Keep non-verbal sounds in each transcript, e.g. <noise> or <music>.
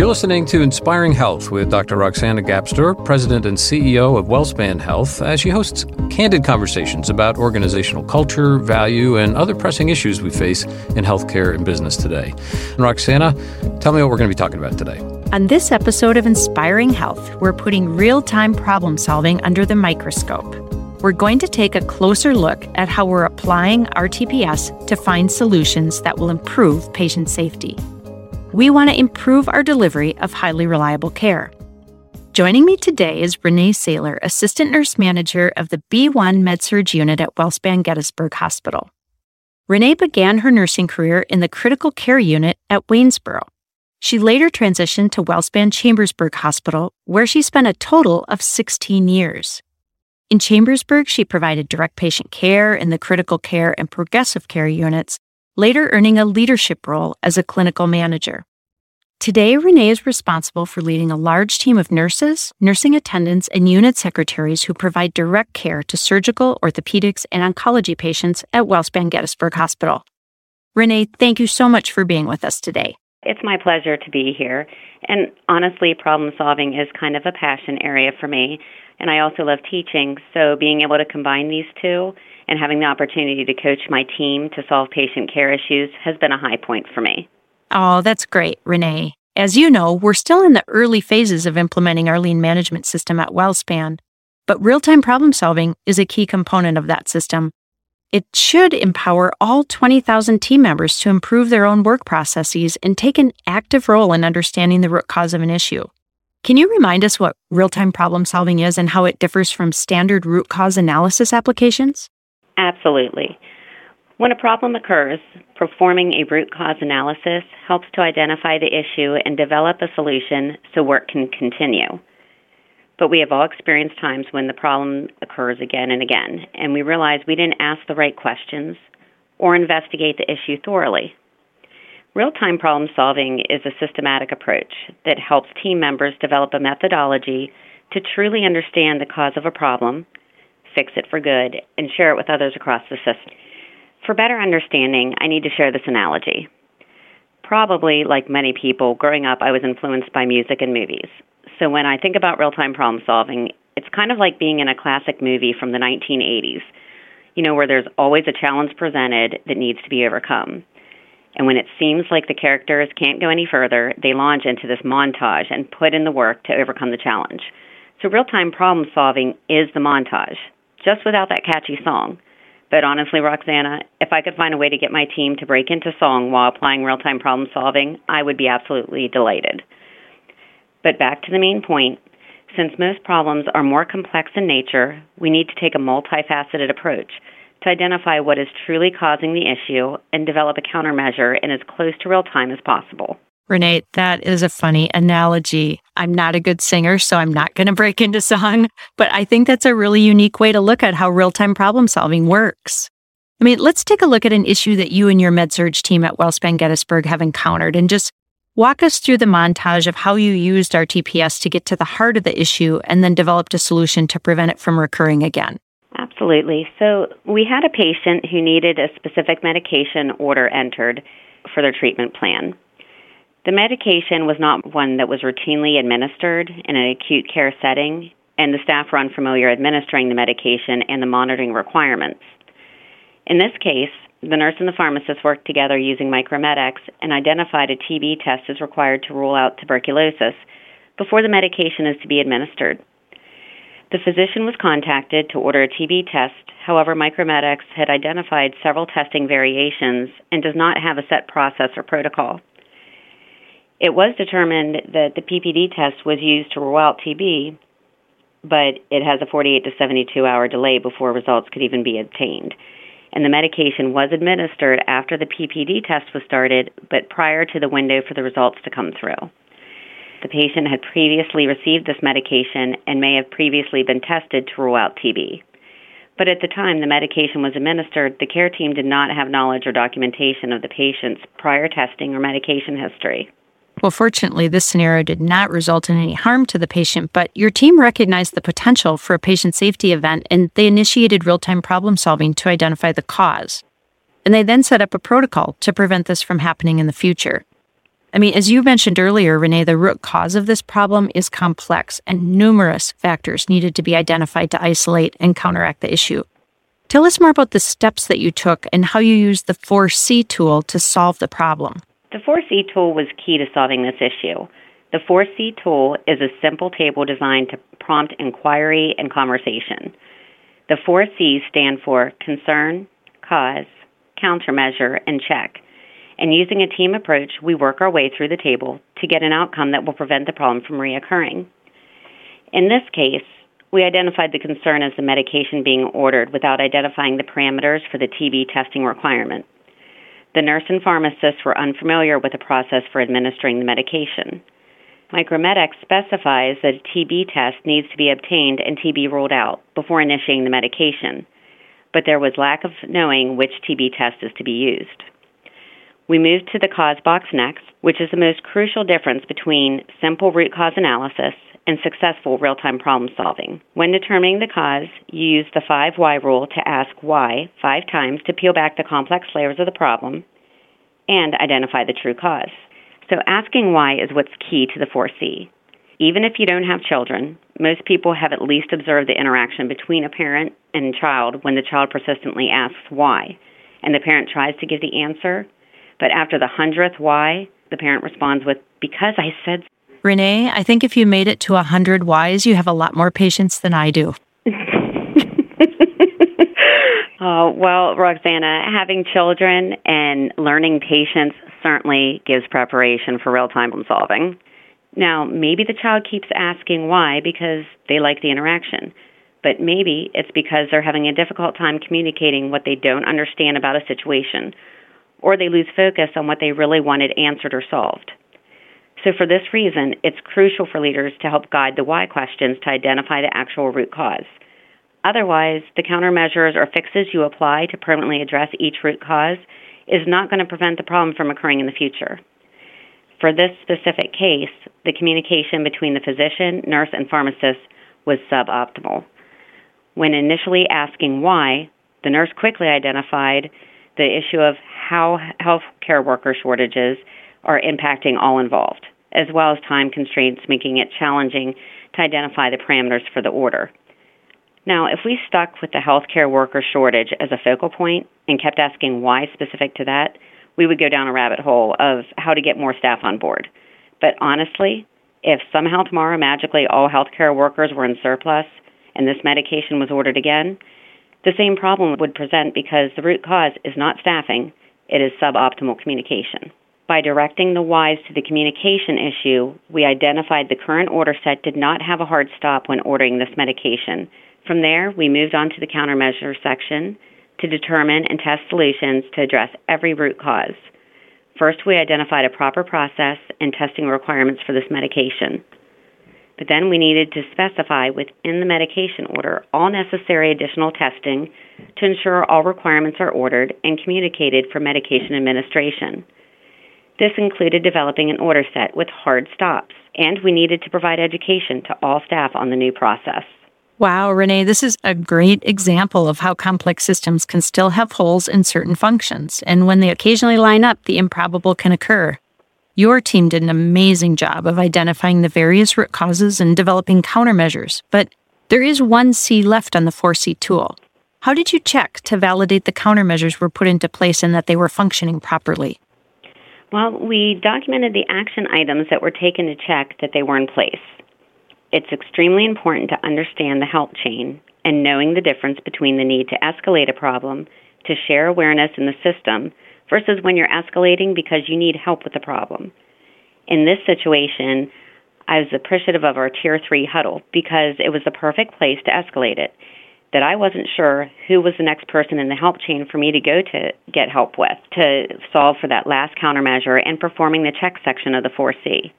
You're listening to Inspiring Health with Dr. Roxana Gapstur, President and CEO of WellSpan Health, as she hosts candid conversations about organizational culture, value, and other pressing issues we face in healthcare and business today. And Roxana, tell me what we're going to be talking about today. On this episode of Inspiring Health, we're putting real time problem solving under the microscope. We're going to take a closer look at how we're applying RTPS to find solutions that will improve patient safety we want to improve our delivery of highly reliable care. Joining me today is Renee Saylor, Assistant Nurse Manager of the B1 MedSurg Unit at WellSpan Gettysburg Hospital. Renee began her nursing career in the critical care unit at Waynesboro. She later transitioned to WellSpan Chambersburg Hospital, where she spent a total of 16 years. In Chambersburg, she provided direct patient care in the critical care and progressive care units later earning a leadership role as a clinical manager. Today, Renee is responsible for leading a large team of nurses, nursing attendants, and unit secretaries who provide direct care to surgical, orthopedics, and oncology patients at WellSpan Gettysburg Hospital. Renee, thank you so much for being with us today. It's my pleasure to be here. And honestly, problem solving is kind of a passion area for me. And I also love teaching. So being able to combine these two and having the opportunity to coach my team to solve patient care issues has been a high point for me. Oh, that's great, Renee. As you know, we're still in the early phases of implementing our lean management system at WellSpan, but real time problem solving is a key component of that system. It should empower all 20,000 team members to improve their own work processes and take an active role in understanding the root cause of an issue. Can you remind us what real time problem solving is and how it differs from standard root cause analysis applications? Absolutely. When a problem occurs, performing a root cause analysis helps to identify the issue and develop a solution so work can continue. But we have all experienced times when the problem occurs again and again, and we realize we didn't ask the right questions or investigate the issue thoroughly. Real time problem solving is a systematic approach that helps team members develop a methodology to truly understand the cause of a problem fix it for good, and share it with others across the system. For better understanding, I need to share this analogy. Probably, like many people, growing up, I was influenced by music and movies. So when I think about real time problem solving, it's kind of like being in a classic movie from the 1980s, you know, where there's always a challenge presented that needs to be overcome. And when it seems like the characters can't go any further, they launch into this montage and put in the work to overcome the challenge. So real time problem solving is the montage just without that catchy song. But honestly, Roxana, if I could find a way to get my team to break into song while applying real time problem solving, I would be absolutely delighted. But back to the main point since most problems are more complex in nature, we need to take a multifaceted approach to identify what is truly causing the issue and develop a countermeasure in as close to real time as possible. Renee, that is a funny analogy. I'm not a good singer, so I'm not going to break into song, but I think that's a really unique way to look at how real time problem solving works. I mean, let's take a look at an issue that you and your MedSurg team at WellSpan Gettysburg have encountered and just walk us through the montage of how you used RTPS to get to the heart of the issue and then developed a solution to prevent it from recurring again. Absolutely. So, we had a patient who needed a specific medication order entered for their treatment plan. The medication was not one that was routinely administered in an acute care setting, and the staff were unfamiliar administering the medication and the monitoring requirements. In this case, the nurse and the pharmacist worked together using Micromedex and identified a TB test as required to rule out tuberculosis before the medication is to be administered. The physician was contacted to order a TB test. However, Micromedex had identified several testing variations and does not have a set process or protocol. It was determined that the PPD test was used to rule out TB, but it has a 48 to 72 hour delay before results could even be obtained. And the medication was administered after the PPD test was started, but prior to the window for the results to come through. The patient had previously received this medication and may have previously been tested to rule out TB. But at the time the medication was administered, the care team did not have knowledge or documentation of the patient's prior testing or medication history. Well, fortunately, this scenario did not result in any harm to the patient, but your team recognized the potential for a patient safety event and they initiated real time problem solving to identify the cause. And they then set up a protocol to prevent this from happening in the future. I mean, as you mentioned earlier, Renee, the root cause of this problem is complex and numerous factors needed to be identified to isolate and counteract the issue. Tell us more about the steps that you took and how you used the 4C tool to solve the problem. The 4C tool was key to solving this issue. The 4C tool is a simple table designed to prompt inquiry and conversation. The four C's stand for concern, cause, countermeasure, and check. And using a team approach, we work our way through the table to get an outcome that will prevent the problem from reoccurring. In this case, we identified the concern as the medication being ordered without identifying the parameters for the TB testing requirement. The nurse and pharmacist were unfamiliar with the process for administering the medication. Micromedex specifies that a TB test needs to be obtained and TB ruled out before initiating the medication, but there was lack of knowing which TB test is to be used. We moved to the cause box next, which is the most crucial difference between simple root cause analysis and successful real time problem solving. When determining the cause, you use the 5 why rule to ask why five times to peel back the complex layers of the problem and identify the true cause. So, asking why is what's key to the 4C. Even if you don't have children, most people have at least observed the interaction between a parent and child when the child persistently asks why, and the parent tries to give the answer, but after the hundredth why, the parent responds with, Because I said Renee, I think if you made it to a 100 whys, you have a lot more patience than I do. <laughs> oh, well, Roxana, having children and learning patience certainly gives preparation for real time problem solving. Now, maybe the child keeps asking why because they like the interaction, but maybe it's because they're having a difficult time communicating what they don't understand about a situation, or they lose focus on what they really wanted answered or solved. So, for this reason, it's crucial for leaders to help guide the why questions to identify the actual root cause. Otherwise, the countermeasures or fixes you apply to permanently address each root cause is not going to prevent the problem from occurring in the future. For this specific case, the communication between the physician, nurse, and pharmacist was suboptimal. When initially asking why, the nurse quickly identified the issue of how healthcare worker shortages are impacting all involved, as well as time constraints making it challenging to identify the parameters for the order. Now, if we stuck with the healthcare worker shortage as a focal point and kept asking why specific to that, we would go down a rabbit hole of how to get more staff on board. But honestly, if somehow tomorrow magically all healthcare workers were in surplus and this medication was ordered again, the same problem would present because the root cause is not staffing, it is suboptimal communication. By directing the whys to the communication issue, we identified the current order set did not have a hard stop when ordering this medication. From there, we moved on to the countermeasure section to determine and test solutions to address every root cause. First, we identified a proper process and testing requirements for this medication. But then we needed to specify within the medication order all necessary additional testing to ensure all requirements are ordered and communicated for medication administration. This included developing an order set with hard stops, and we needed to provide education to all staff on the new process. Wow, Renee, this is a great example of how complex systems can still have holes in certain functions, and when they occasionally line up, the improbable can occur. Your team did an amazing job of identifying the various root causes and developing countermeasures, but there is one C left on the 4C tool. How did you check to validate the countermeasures were put into place and that they were functioning properly? Well, we documented the action items that were taken to check that they were in place. It's extremely important to understand the help chain and knowing the difference between the need to escalate a problem to share awareness in the system versus when you're escalating because you need help with the problem. In this situation, I was appreciative of our tier 3 huddle because it was the perfect place to escalate it that I wasn't sure who was the next person in the help chain for me to go to get help with to solve for that last countermeasure and performing the check section of the 4C.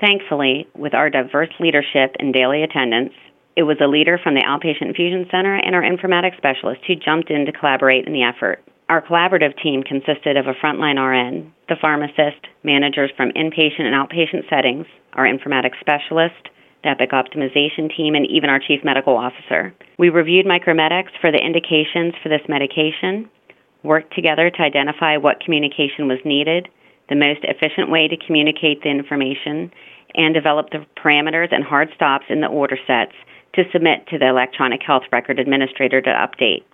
Thankfully, with our diverse leadership and daily attendance, it was a leader from the Outpatient Infusion Center and our informatics specialist who jumped in to collaborate in the effort. Our collaborative team consisted of a frontline RN, the pharmacist, managers from inpatient and outpatient settings, our informatics specialist, Epic optimization team, and even our chief medical officer. We reviewed Micromedex for the indications for this medication, worked together to identify what communication was needed, the most efficient way to communicate the information, and develop the parameters and hard stops in the order sets to submit to the electronic health record administrator to update.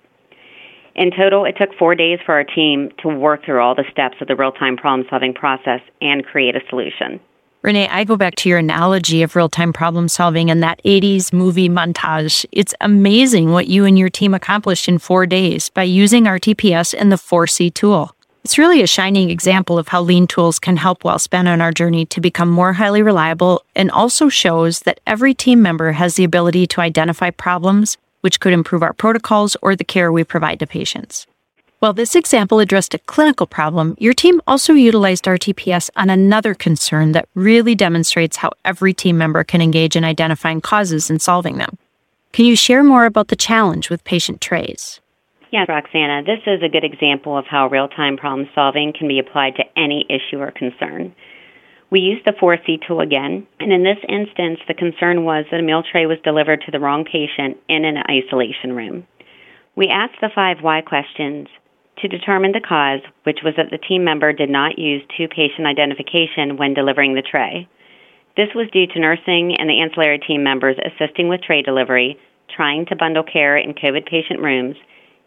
In total, it took four days for our team to work through all the steps of the real time problem solving process and create a solution. Renee, I go back to your analogy of real time problem solving and that 80s movie montage. It's amazing what you and your team accomplished in four days by using RTPS and the 4C tool. It's really a shining example of how lean tools can help WellSpan on our journey to become more highly reliable and also shows that every team member has the ability to identify problems which could improve our protocols or the care we provide to patients. While this example addressed a clinical problem, your team also utilized RTPS on another concern that really demonstrates how every team member can engage in identifying causes and solving them. Can you share more about the challenge with patient trays? Yeah, Roxana, this is a good example of how real time problem solving can be applied to any issue or concern. We used the 4C tool again, and in this instance, the concern was that a meal tray was delivered to the wrong patient in an isolation room. We asked the five why questions to determine the cause, which was that the team member did not use two patient identification when delivering the tray. This was due to nursing and the ancillary team members assisting with tray delivery, trying to bundle care in COVID patient rooms,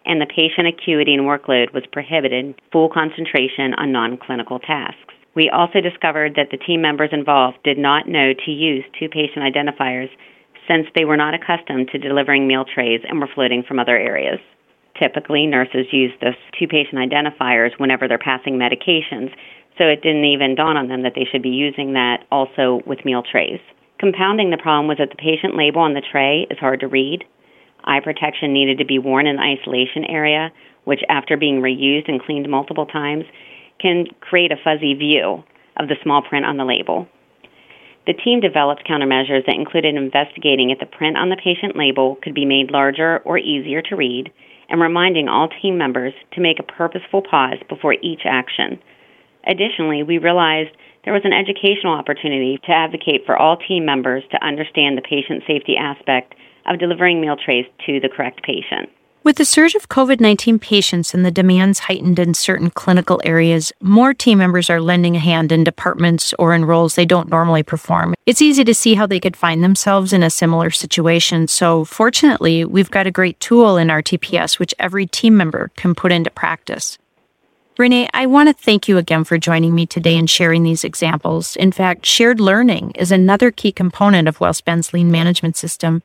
and the patient acuity and workload was prohibited full concentration on non clinical tasks. We also discovered that the team members involved did not know to use two patient identifiers since they were not accustomed to delivering meal trays and were floating from other areas. Typically, nurses use those two patient identifiers whenever they're passing medications, so it didn't even dawn on them that they should be using that also with meal trays. Compounding the problem was that the patient label on the tray is hard to read. Eye protection needed to be worn in the isolation area, which, after being reused and cleaned multiple times, can create a fuzzy view of the small print on the label. The team developed countermeasures that included investigating if the print on the patient label could be made larger or easier to read and reminding all team members to make a purposeful pause before each action. Additionally, we realized there was an educational opportunity to advocate for all team members to understand the patient safety aspect of delivering meal trays to the correct patient. With the surge of COVID 19 patients and the demands heightened in certain clinical areas, more team members are lending a hand in departments or in roles they don't normally perform. It's easy to see how they could find themselves in a similar situation. So, fortunately, we've got a great tool in RTPS which every team member can put into practice. Renee, I want to thank you again for joining me today and sharing these examples. In fact, shared learning is another key component of WellSpan's lean management system.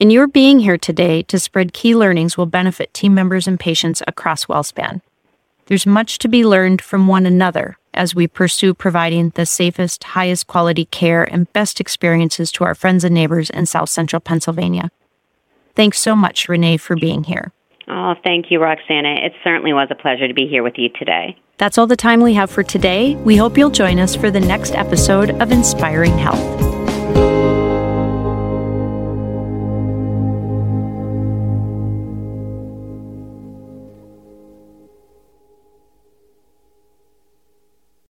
And your being here today to spread key learnings will benefit team members and patients across WellSpan. There's much to be learned from one another as we pursue providing the safest, highest quality care and best experiences to our friends and neighbors in South Central Pennsylvania. Thanks so much, Renee, for being here. Oh, thank you, Roxana. It certainly was a pleasure to be here with you today. That's all the time we have for today. We hope you'll join us for the next episode of Inspiring Health.